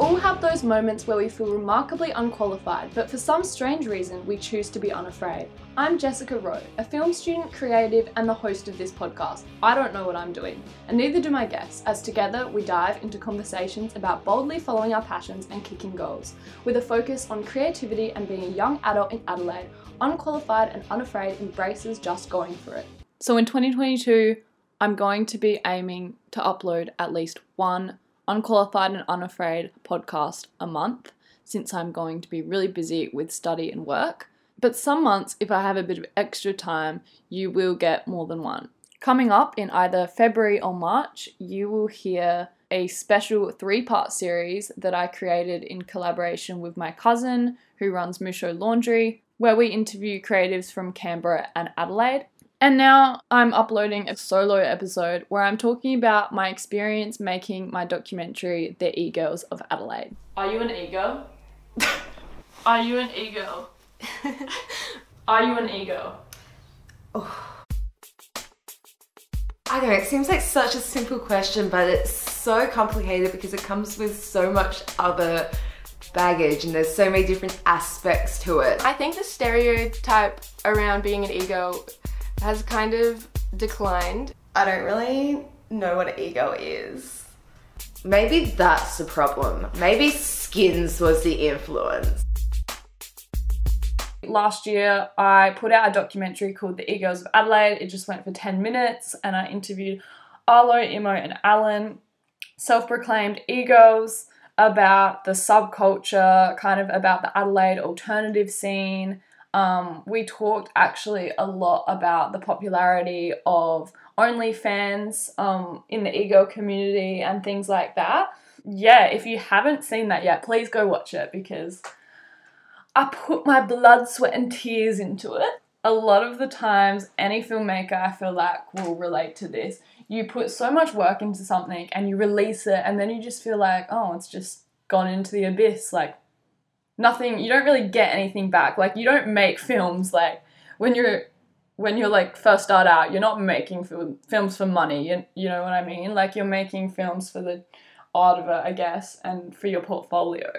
all have those moments where we feel remarkably unqualified, but for some strange reason, we choose to be unafraid. I'm Jessica Rowe, a film student, creative, and the host of this podcast. I don't know what I'm doing, and neither do my guests, as together we dive into conversations about boldly following our passions and kicking goals, with a focus on creativity and being a young adult in Adelaide, unqualified and unafraid embraces just going for it. So in 2022, I'm going to be aiming to upload at least one unqualified and unafraid podcast a month since I'm going to be really busy with study and work. But some months, if I have a bit of extra time, you will get more than one. Coming up in either February or March, you will hear a special three part series that I created in collaboration with my cousin who runs Musho Laundry, where we interview creatives from Canberra and Adelaide. And now I'm uploading a solo episode where I'm talking about my experience making my documentary, The E-Girls of Adelaide. Are you an ego? Are you an ego? Are you an ego? Oh. I know, it seems like such a simple question, but it's so complicated because it comes with so much other baggage and there's so many different aspects to it. I think the stereotype around being an ego has kind of declined. I don't really know what an ego is. Maybe that's the problem. Maybe Skins was the influence. Last year, I put out a documentary called The E-Girls of Adelaide. It just went for 10 minutes and I interviewed Arlo, Imo, and Alan, self proclaimed e-girls, about the subculture, kind of about the Adelaide alternative scene, um, we talked actually a lot about the popularity of OnlyFans um, in the ego community and things like that. Yeah, if you haven't seen that yet, please go watch it because I put my blood, sweat, and tears into it. A lot of the times, any filmmaker I feel like will relate to this. You put so much work into something and you release it, and then you just feel like, oh, it's just gone into the abyss. Like, nothing you don't really get anything back. Like you don't make films like when you're when you're like first start out you're not making films for money you, you know what i mean? Like you're making films for the art of it i guess and for your portfolio.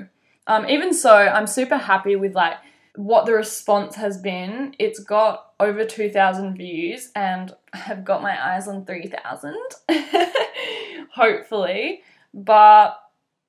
Um, even so i'm super happy with like what the response has been. It's got over 2000 views and i've got my eyes on 3000 hopefully. But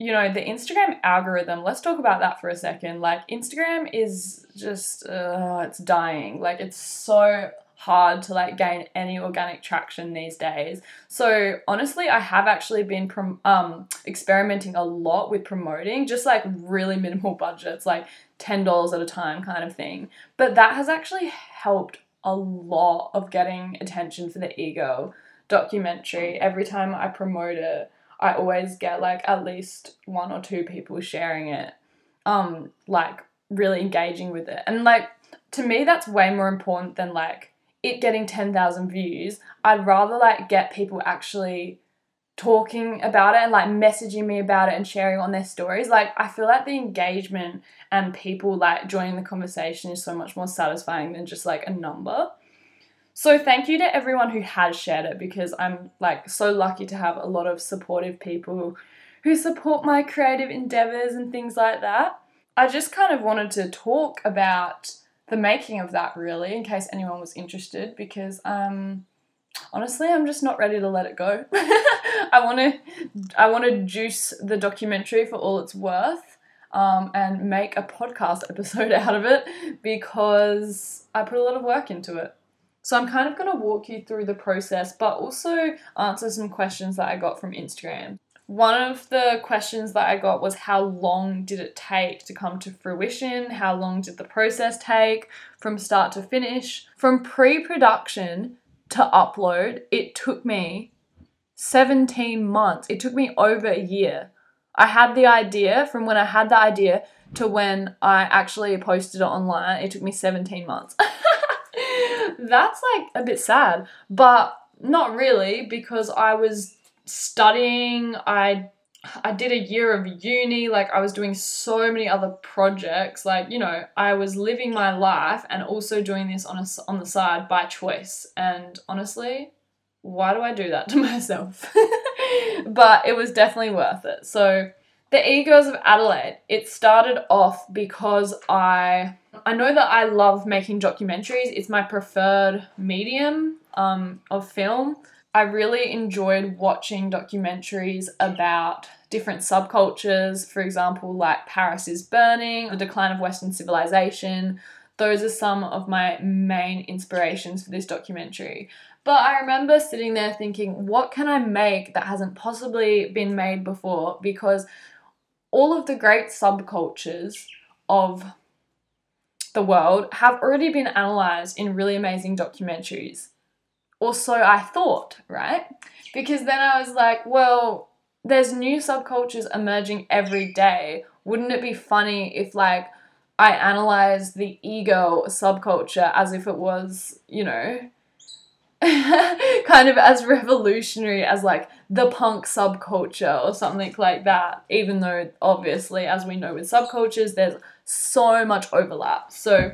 you know, the Instagram algorithm, let's talk about that for a second. Like, Instagram is just, uh, it's dying. Like, it's so hard to like gain any organic traction these days. So honestly, I have actually been prom- um experimenting a lot with promoting, just like really minimal budgets, like $10 at a time kind of thing. But that has actually helped a lot of getting attention for the ego documentary every time I promote it. I always get like at least one or two people sharing it, um, like really engaging with it. And like to me, that's way more important than like it getting 10,000 views. I'd rather like get people actually talking about it and like messaging me about it and sharing on their stories. Like I feel like the engagement and people like joining the conversation is so much more satisfying than just like a number. So thank you to everyone who has shared it because I'm like so lucky to have a lot of supportive people who support my creative endeavors and things like that. I just kind of wanted to talk about the making of that really in case anyone was interested because um honestly I'm just not ready to let it go. I want to I want to juice the documentary for all it's worth. Um, and make a podcast episode out of it because I put a lot of work into it. So I'm kind of going to walk you through the process, but also answer some questions that I got from Instagram. One of the questions that I got was how long did it take to come to fruition? How long did the process take from start to finish? From pre production to upload, it took me 17 months. It took me over a year. I had the idea from when I had the idea to when I actually posted it online, it took me 17 months. that's like a bit sad, but not really because I was studying. I I did a year of uni, like I was doing so many other projects. Like, you know, I was living my life and also doing this on a, on the side by choice. And honestly, why do I do that to myself? but it was definitely worth it. So, The Egos of Adelaide. It started off because I I know that I love making documentaries. It's my preferred medium um, of film. I really enjoyed watching documentaries about different subcultures, for example, like Paris is Burning, the decline of Western civilization. Those are some of my main inspirations for this documentary. But I remember sitting there thinking, what can I make that hasn't possibly been made before? Because all of the great subcultures of the world have already been analyzed in really amazing documentaries. Or so I thought, right? Because then I was like, well, there's new subcultures emerging every day. Wouldn't it be funny if, like, I analyzed the ego subculture as if it was, you know, kind of as revolutionary as like the punk subculture or something like that. Even though, obviously, as we know with subcultures, there's so much overlap. So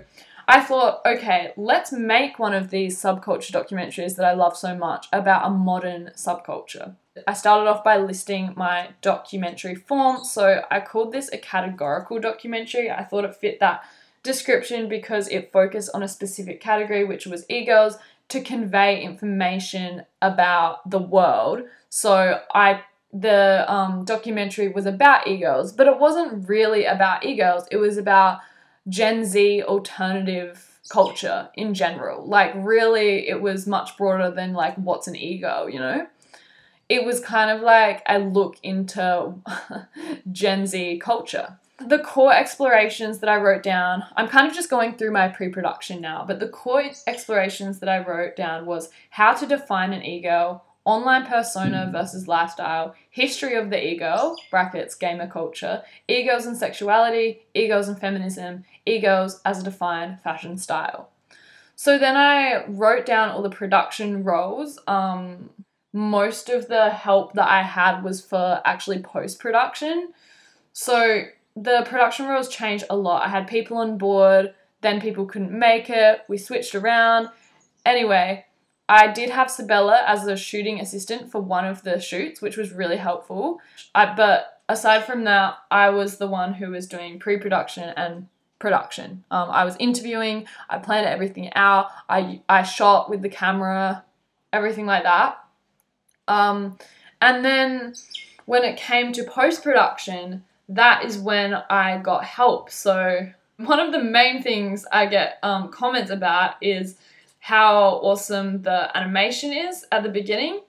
I thought, okay, let's make one of these subculture documentaries that I love so much about a modern subculture. I started off by listing my documentary form, so I called this a categorical documentary. I thought it fit that description because it focused on a specific category, which was e girls, to convey information about the world. So I the um, documentary was about egos, but it wasn't really about egos. It was about Gen Z alternative culture in general. Like really, it was much broader than like what's an ego, you know. It was kind of like a look into Gen Z culture the core explorations that I wrote down, I'm kind of just going through my pre production now, but the core explorations that I wrote down was how to define an ego, online persona versus lifestyle, history of the ego, brackets, gamer culture, egos and sexuality, egos and feminism, egos as a defined fashion style. So then I wrote down all the production roles. Um, most of the help that I had was for actually post production. So the production roles changed a lot. I had people on board, then people couldn't make it. We switched around. Anyway, I did have Sabella as a shooting assistant for one of the shoots, which was really helpful. I, but aside from that, I was the one who was doing pre production and production. Um, I was interviewing, I planned everything out, I, I shot with the camera, everything like that. Um, and then when it came to post production, that is when I got help. So, one of the main things I get um, comments about is how awesome the animation is at the beginning.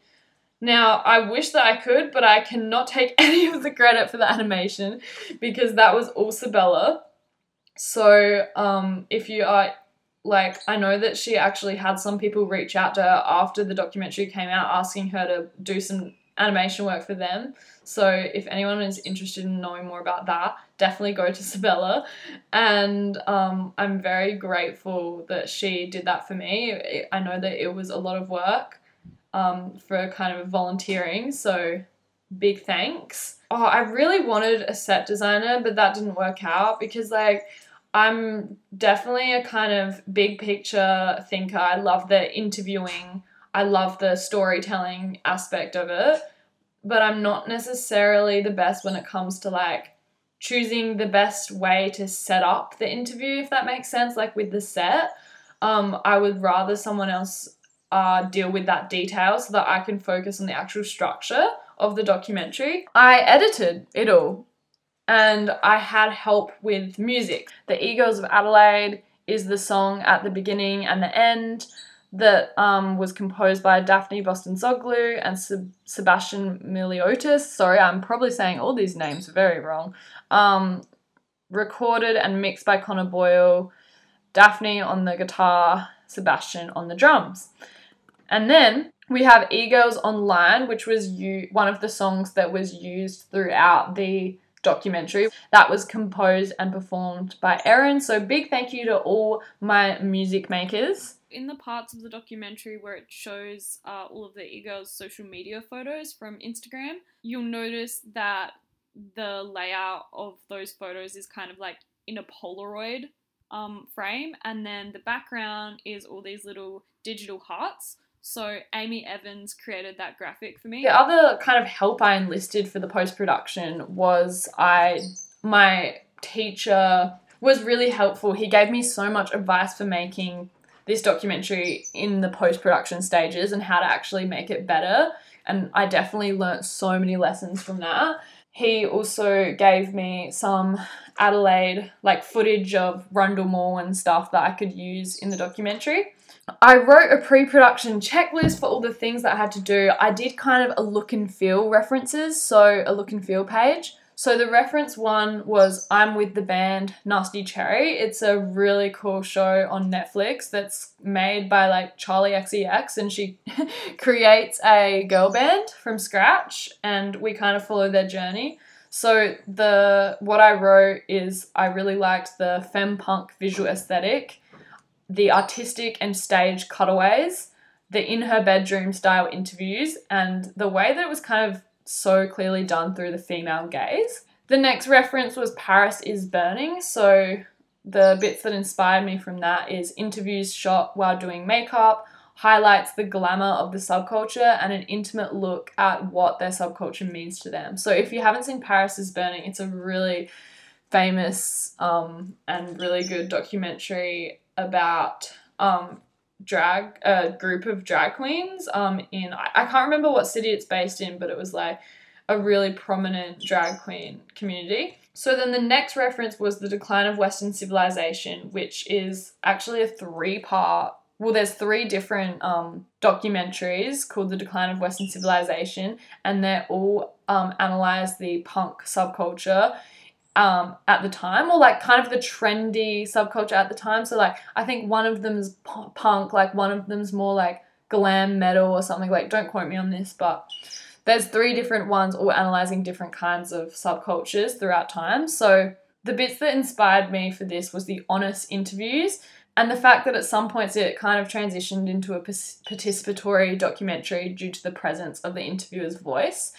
Now, I wish that I could, but I cannot take any of the credit for the animation because that was all Sabella. So, um, if you are like, I know that she actually had some people reach out to her after the documentary came out asking her to do some animation work for them. So if anyone is interested in knowing more about that, definitely go to Sabella. And um, I'm very grateful that she did that for me. I know that it was a lot of work um, for kind of volunteering. So big thanks. Oh, I really wanted a set designer, but that didn't work out because like I'm definitely a kind of big picture thinker. I love the interviewing I love the storytelling aspect of it, but I'm not necessarily the best when it comes to like choosing the best way to set up the interview, if that makes sense, like with the set. Um, I would rather someone else uh, deal with that detail so that I can focus on the actual structure of the documentary. I edited it all and I had help with music. The Egos of Adelaide is the song at the beginning and the end that um, was composed by Daphne Boston Zoglu and Seb- Sebastian Miliotis. Sorry, I'm probably saying all these names very wrong. Um, recorded and mixed by Connor Boyle, Daphne on the guitar, Sebastian on the drums. And then we have Egos Online, which was u- one of the songs that was used throughout the documentary that was composed and performed by Erin. So big thank you to all my music makers in the parts of the documentary where it shows uh, all of the egos social media photos from Instagram, you'll notice that the layout of those photos is kind of like in a Polaroid um, frame, and then the background is all these little digital hearts. So Amy Evans created that graphic for me. The other kind of help I enlisted for the post production was I my teacher was really helpful. He gave me so much advice for making this documentary in the post production stages and how to actually make it better. And I definitely learnt so many lessons from that. He also gave me some Adelaide like footage of Rundle Mall and stuff that I could use in the documentary. I wrote a pre production checklist for all the things that I had to do. I did kind of a look and feel references, so a look and feel page. So the reference one was I'm with the band Nasty Cherry. It's a really cool show on Netflix that's made by like Charli XCX and she creates a girl band from scratch and we kind of follow their journey. So the what I wrote is I really liked the femme punk visual aesthetic, the artistic and stage cutaways, the in her bedroom style interviews, and the way that it was kind of so clearly done through the female gaze. The next reference was Paris is Burning. So the bits that inspired me from that is interviews shot while doing makeup, highlights the glamour of the subculture and an intimate look at what their subculture means to them. So if you haven't seen Paris is Burning, it's a really famous um, and really good documentary about um, drag a group of drag queens um in I, I can't remember what city it's based in but it was like a really prominent drag queen community. So then the next reference was the decline of western civilization which is actually a three part well there's three different um, documentaries called the decline of western civilization and they're all um, analyze the punk subculture um, at the time, or like kind of the trendy subculture at the time. So like I think one of them's punk, like one of them's more like glam metal or something. Like don't quote me on this, but there's three different ones all analyzing different kinds of subcultures throughout time. So the bits that inspired me for this was the honest interviews and the fact that at some points it kind of transitioned into a participatory documentary due to the presence of the interviewer's voice.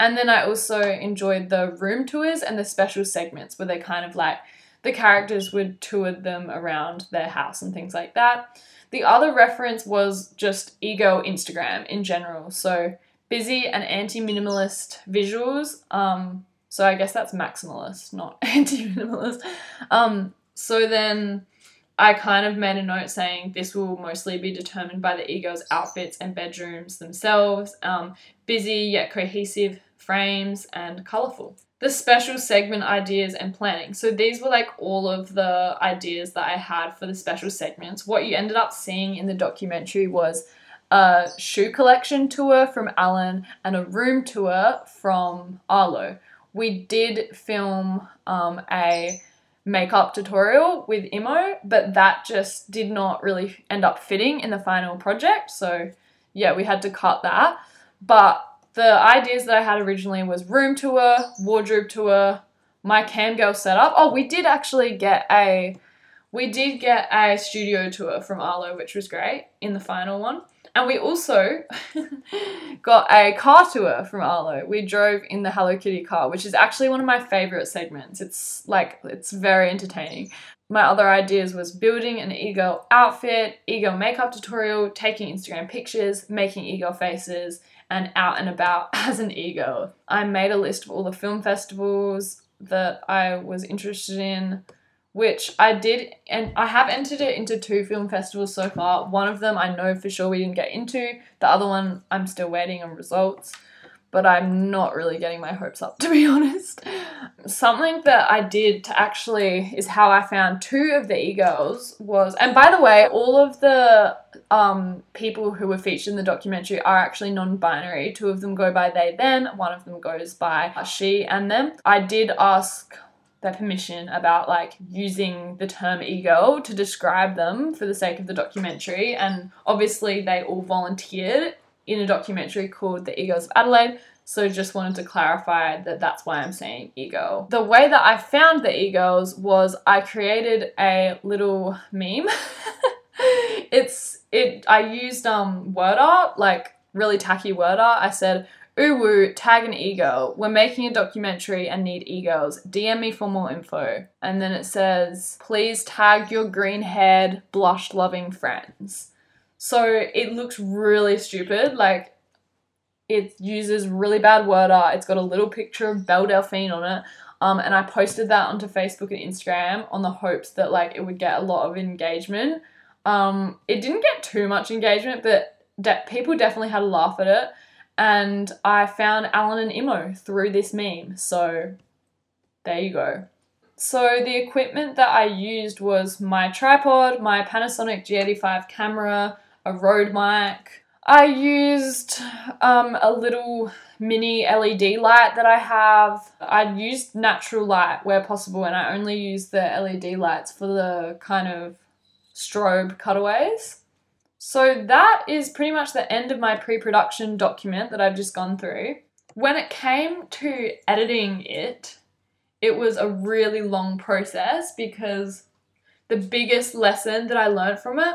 And then I also enjoyed the room tours and the special segments where they kind of like the characters would tour them around their house and things like that. The other reference was just ego Instagram in general. So busy and anti minimalist visuals. Um, so I guess that's maximalist, not anti minimalist. Um, so then I kind of made a note saying this will mostly be determined by the ego's outfits and bedrooms themselves. Um, busy yet cohesive frames, and colourful. The special segment ideas and planning. So these were like all of the ideas that I had for the special segments. What you ended up seeing in the documentary was a shoe collection tour from Alan and a room tour from Arlo. We did film um, a makeup tutorial with Imo, but that just did not really end up fitting in the final project. So yeah, we had to cut that. But the ideas that I had originally was room tour, wardrobe tour, my camgirl setup. Oh, we did actually get a we did get a studio tour from Arlo, which was great in the final one. And we also got a car tour from Arlo. We drove in the Hello Kitty car, which is actually one of my favorite segments. It's like it's very entertaining. My other ideas was building an ego outfit, ego makeup tutorial, taking Instagram pictures, making ego faces, and out and about as an ego. I made a list of all the film festivals that I was interested in, which I did, and I have entered it into two film festivals so far. One of them I know for sure we didn't get into, the other one I'm still waiting on results but I'm not really getting my hopes up to be honest. Something that I did to actually is how I found two of the e-girls was and by the way, all of the um, people who were featured in the documentary are actually non-binary. Two of them go by they them, one of them goes by she and them. I did ask their permission about like using the term ego to describe them for the sake of the documentary and obviously they all volunteered in a documentary called The Egos of Adelaide. So just wanted to clarify that that's why I'm saying ego. The way that I found the egos was I created a little meme. it's it I used um word art, like really tacky word art. I said, woo, tag an ego. We're making a documentary and need egos. DM me for more info. And then it says, please tag your green haired, blush loving friends. So it looks really stupid. Like it uses really bad word art. It's got a little picture of Belle Delphine on it. Um, and I posted that onto Facebook and Instagram on the hopes that like it would get a lot of engagement. Um, it didn't get too much engagement, but de- people definitely had a laugh at it. And I found Alan and Imo through this meme. So there you go. So the equipment that I used was my tripod, my Panasonic G85 camera, a Rode mic. I used um, a little mini LED light that I have. I used natural light where possible, and I only use the LED lights for the kind of strobe cutaways. So that is pretty much the end of my pre production document that I've just gone through. When it came to editing it, it was a really long process because the biggest lesson that I learned from it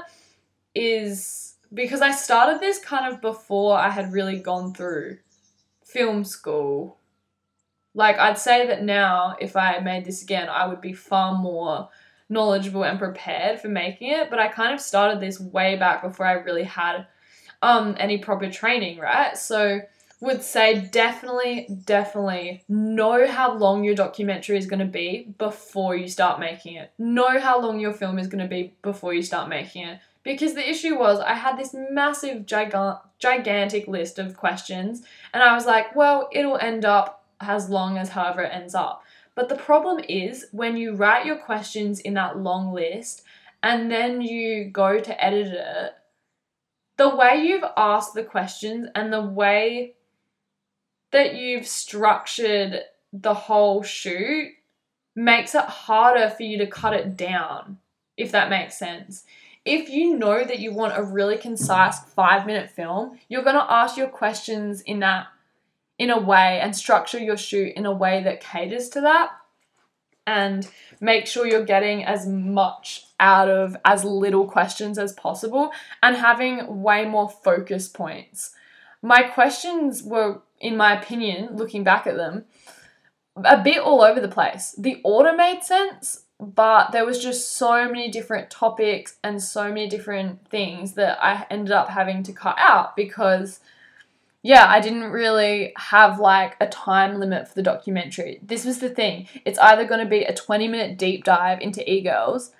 is because I started this kind of before I had really gone through film school. Like, I'd say that now, if I made this again, I would be far more knowledgeable and prepared for making it, but I kind of started this way back before I really had um any proper training, right? So would say definitely definitely know how long your documentary is going to be before you start making it. Know how long your film is going to be before you start making it. Because the issue was I had this massive gigant gigantic list of questions and I was like, well, it'll end up as long as however it ends up. But the problem is when you write your questions in that long list and then you go to edit it, the way you've asked the questions and the way that you've structured the whole shoot makes it harder for you to cut it down, if that makes sense. If you know that you want a really concise five minute film, you're going to ask your questions in that in a way and structure your shoot in a way that caters to that and make sure you're getting as much out of as little questions as possible and having way more focus points. My questions were, in my opinion, looking back at them, a bit all over the place. The order made sense, but there was just so many different topics and so many different things that I ended up having to cut out because yeah, I didn't really have like a time limit for the documentary. This was the thing. It's either going to be a 20 minute deep dive into e girls,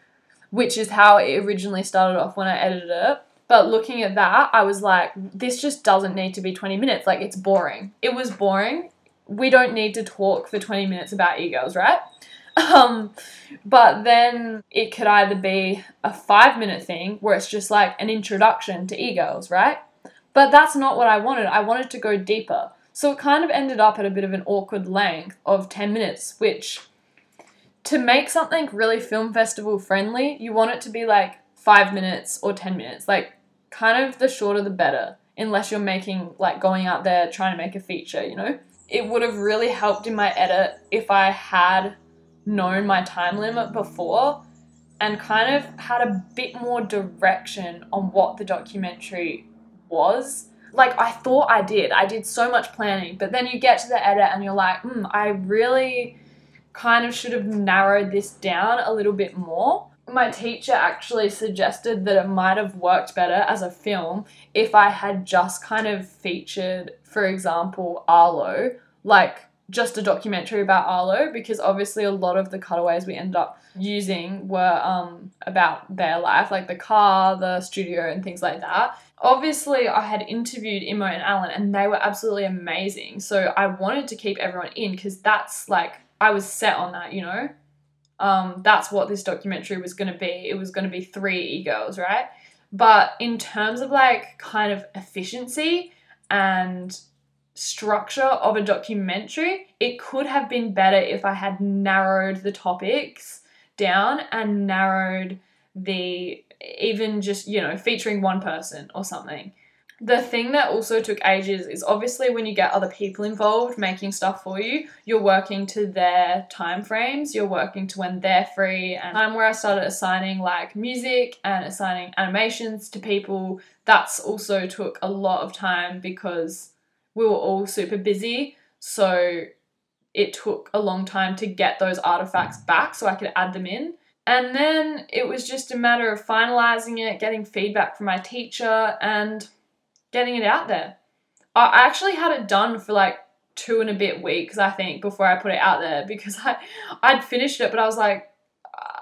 which is how it originally started off when I edited it. But looking at that, I was like, this just doesn't need to be 20 minutes. Like, it's boring. It was boring. We don't need to talk for 20 minutes about e girls, right? Um, but then it could either be a five minute thing where it's just like an introduction to e girls, right? But that's not what I wanted. I wanted to go deeper. So it kind of ended up at a bit of an awkward length of 10 minutes, which to make something really film festival friendly, you want it to be like five minutes or 10 minutes. Like, kind of the shorter the better, unless you're making, like, going out there trying to make a feature, you know? It would have really helped in my edit if I had known my time limit before and kind of had a bit more direction on what the documentary was. Like I thought I did. I did so much planning, but then you get to the edit and you're like, hmm, I really kind of should have narrowed this down a little bit more. My teacher actually suggested that it might have worked better as a film if I had just kind of featured, for example, Arlo, like just a documentary about Arlo, because obviously a lot of the cutaways we ended up using were um, about their life, like the car, the studio, and things like that obviously I had interviewed Imo and Alan and they were absolutely amazing. So I wanted to keep everyone in because that's like I was set on that, you know. Um, that's what this documentary was going to be. It was going to be three e-girls, right? But in terms of like kind of efficiency and structure of a documentary, it could have been better if I had narrowed the topics down and narrowed the even just, you know, featuring one person or something. The thing that also took ages is obviously when you get other people involved making stuff for you, you're working to their time frames, you're working to when they're free. And time where I started assigning like music and assigning animations to people, that's also took a lot of time because we were all super busy. So it took a long time to get those artifacts back so I could add them in And then it was just a matter of finalizing it, getting feedback from my teacher, and getting it out there. I actually had it done for like two and a bit weeks, I think, before I put it out there because I I'd finished it, but I was like,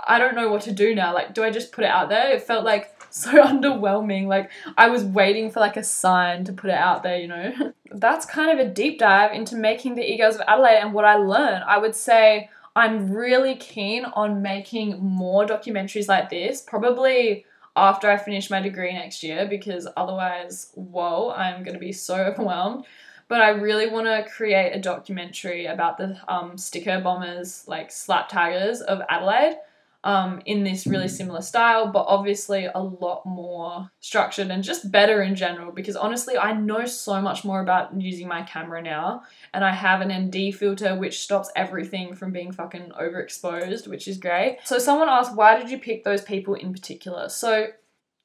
I don't know what to do now. Like, do I just put it out there? It felt like so underwhelming. Like I was waiting for like a sign to put it out there, you know. That's kind of a deep dive into making the egos of Adelaide and what I learned. I would say I'm really keen on making more documentaries like this, probably after I finish my degree next year, because otherwise, whoa, I'm gonna be so overwhelmed. But I really want to create a documentary about the um, sticker bombers, like slap taggers of Adelaide um, in this really similar style, but obviously a lot more structured and just better in general. Because honestly, I know so much more about using my camera now, and I have an ND filter which stops everything from being fucking overexposed, which is great. So, someone asked, why did you pick those people in particular? So,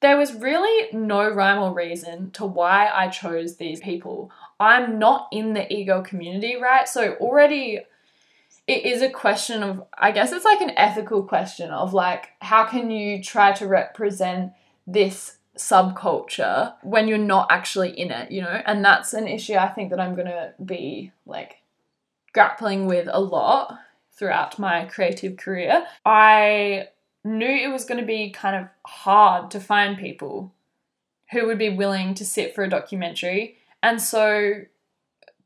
there was really no rhyme or reason to why I chose these people. I'm not in the ego community, right? So, already it is a question of i guess it's like an ethical question of like how can you try to represent this subculture when you're not actually in it you know? And that's an issue i think that i'm going to be like grappling with a lot throughout my creative career. I knew it was going to be kind of hard to find people who would be willing to sit for a documentary. And so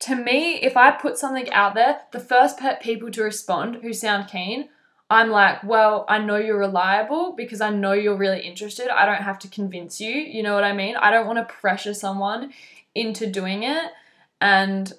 to me, if I put something out there, the first people to respond who sound keen, I'm like, well, I know you're reliable because I know you're really interested. I don't have to convince you. You know what I mean? I don't want to pressure someone into doing it. And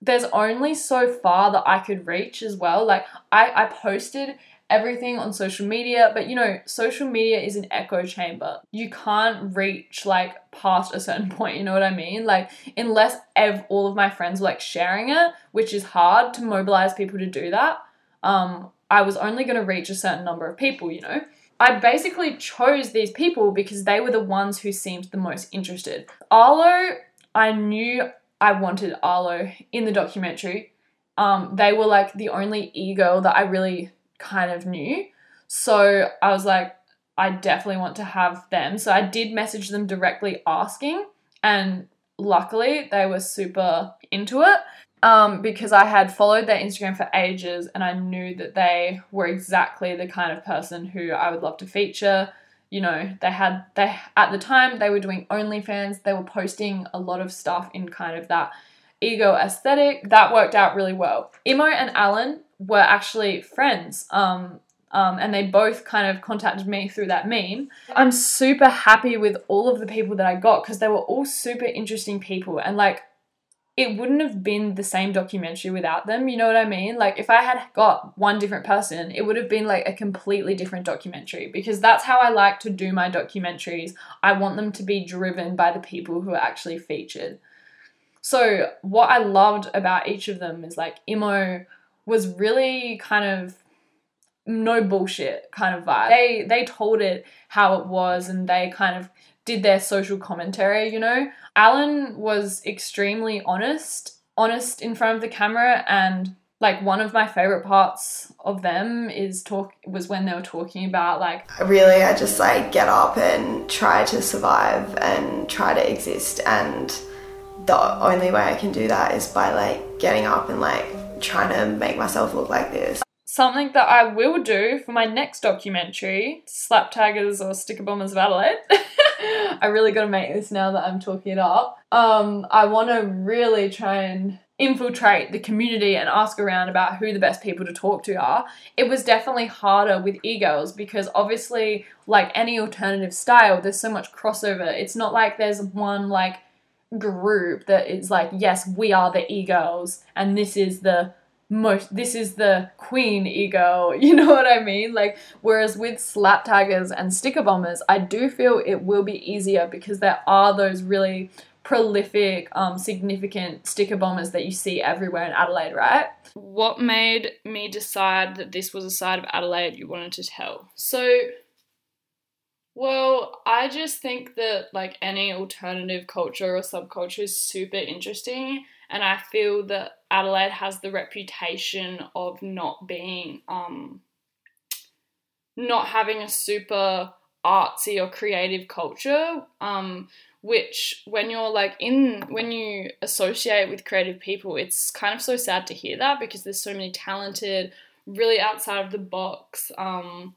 there's only so far that I could reach as well. Like, I, I posted everything on social media, but you know, social media is an echo chamber. You can't reach like past a certain point, you know what I mean? Like, unless ev- all of my friends were like sharing it, which is hard to mobilize people to do that, um, I was only going to reach a certain number of people, you know? I basically chose these people because they were the ones who seemed the most interested. Arlo, I knew I wanted Arlo in the documentary. Um, they were like the only ego that I really kind of knew. So I was like, I definitely want to have them. So I did message them directly asking, and luckily they were super into it um, because I had followed their Instagram for ages and I knew that they were exactly the kind of person who I would love to feature. You know, they had they at the time they were doing OnlyFans. They were posting a lot of stuff in kind of that ego aesthetic. That worked out really well. Imo and Alan were actually friends. Um, um, and they both kind of contacted me through that meme. I'm super happy with all of the people that I got because they were all super interesting people. And like, it wouldn't have been the same documentary without them. You know what I mean? Like, if I had got one different person, it would have been like a completely different documentary because that's how I like to do my documentaries. I want them to be driven by the people who are actually featured. So, what I loved about each of them is like, Imo was really kind of no bullshit kind of vibe. They they told it how it was and they kind of did their social commentary, you know. Alan was extremely honest, honest in front of the camera and like one of my favorite parts of them is talk was when they were talking about like really I just like get up and try to survive and try to exist and the only way I can do that is by like getting up and like trying to make myself look like this. Something that I will do for my next documentary, Slap Taggers or Sticker Bombers of Adelaide. I really got to make this now that I'm talking it up. Um, I want to really try and infiltrate the community and ask around about who the best people to talk to are. It was definitely harder with e-girls because obviously, like any alternative style, there's so much crossover. It's not like there's one like group that is like, yes, we are the e-girls and this is the most this is the queen ego you know what i mean? Like whereas with slap taggers and sticker bombers i do feel it will be easier because there are those really prolific um, significant sticker bombers that you see everywhere in adelaide right? What made me decide that this was a side of adelaide you wanted to tell? So well, I just think that like any alternative culture or subculture is super interesting, and I feel that Adelaide has the reputation of not being um not having a super artsy or creative culture um which when you're like in when you associate with creative people it's kind of so sad to hear that because there's so many talented really outside of the box um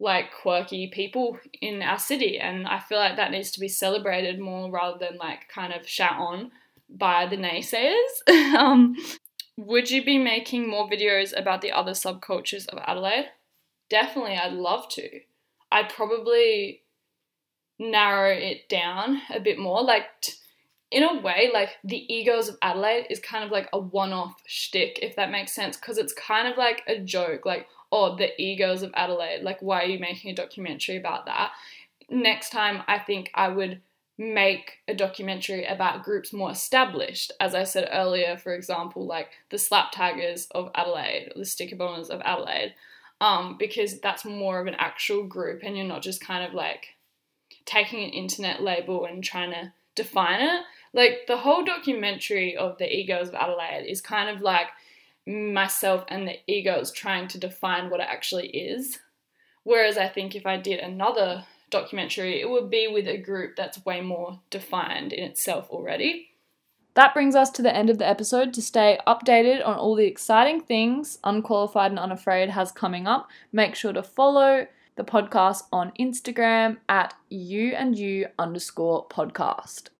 like quirky people in our city and i feel like that needs to be celebrated more rather than like kind of shout on by the naysayers um would you be making more videos about the other subcultures of adelaide definitely i'd love to I'd probably narrow it down a bit more. Like, t- in a way, like the egos of Adelaide is kind of like a one-off shtick, if that makes sense, because it's kind of like a joke. Like, oh, the egos of Adelaide. Like, why are you making a documentary about that? Next time, I think I would make a documentary about groups more established. As I said earlier, for example, like the slap taggers of Adelaide, the sticker bombers of Adelaide um, because that's more of an actual group and you're not just kind of like taking an internet label and trying to define it. Like the whole documentary of the egos of Adelaide is kind of like myself and the egos trying to define what it actually is. Whereas I think if I did another documentary, it would be with a group that's way more defined in itself already. That brings us to the end of the episode. To stay updated on all the exciting things Unqualified and Unafraid has coming up, make sure to follow the podcast on Instagram at you and you underscore podcast.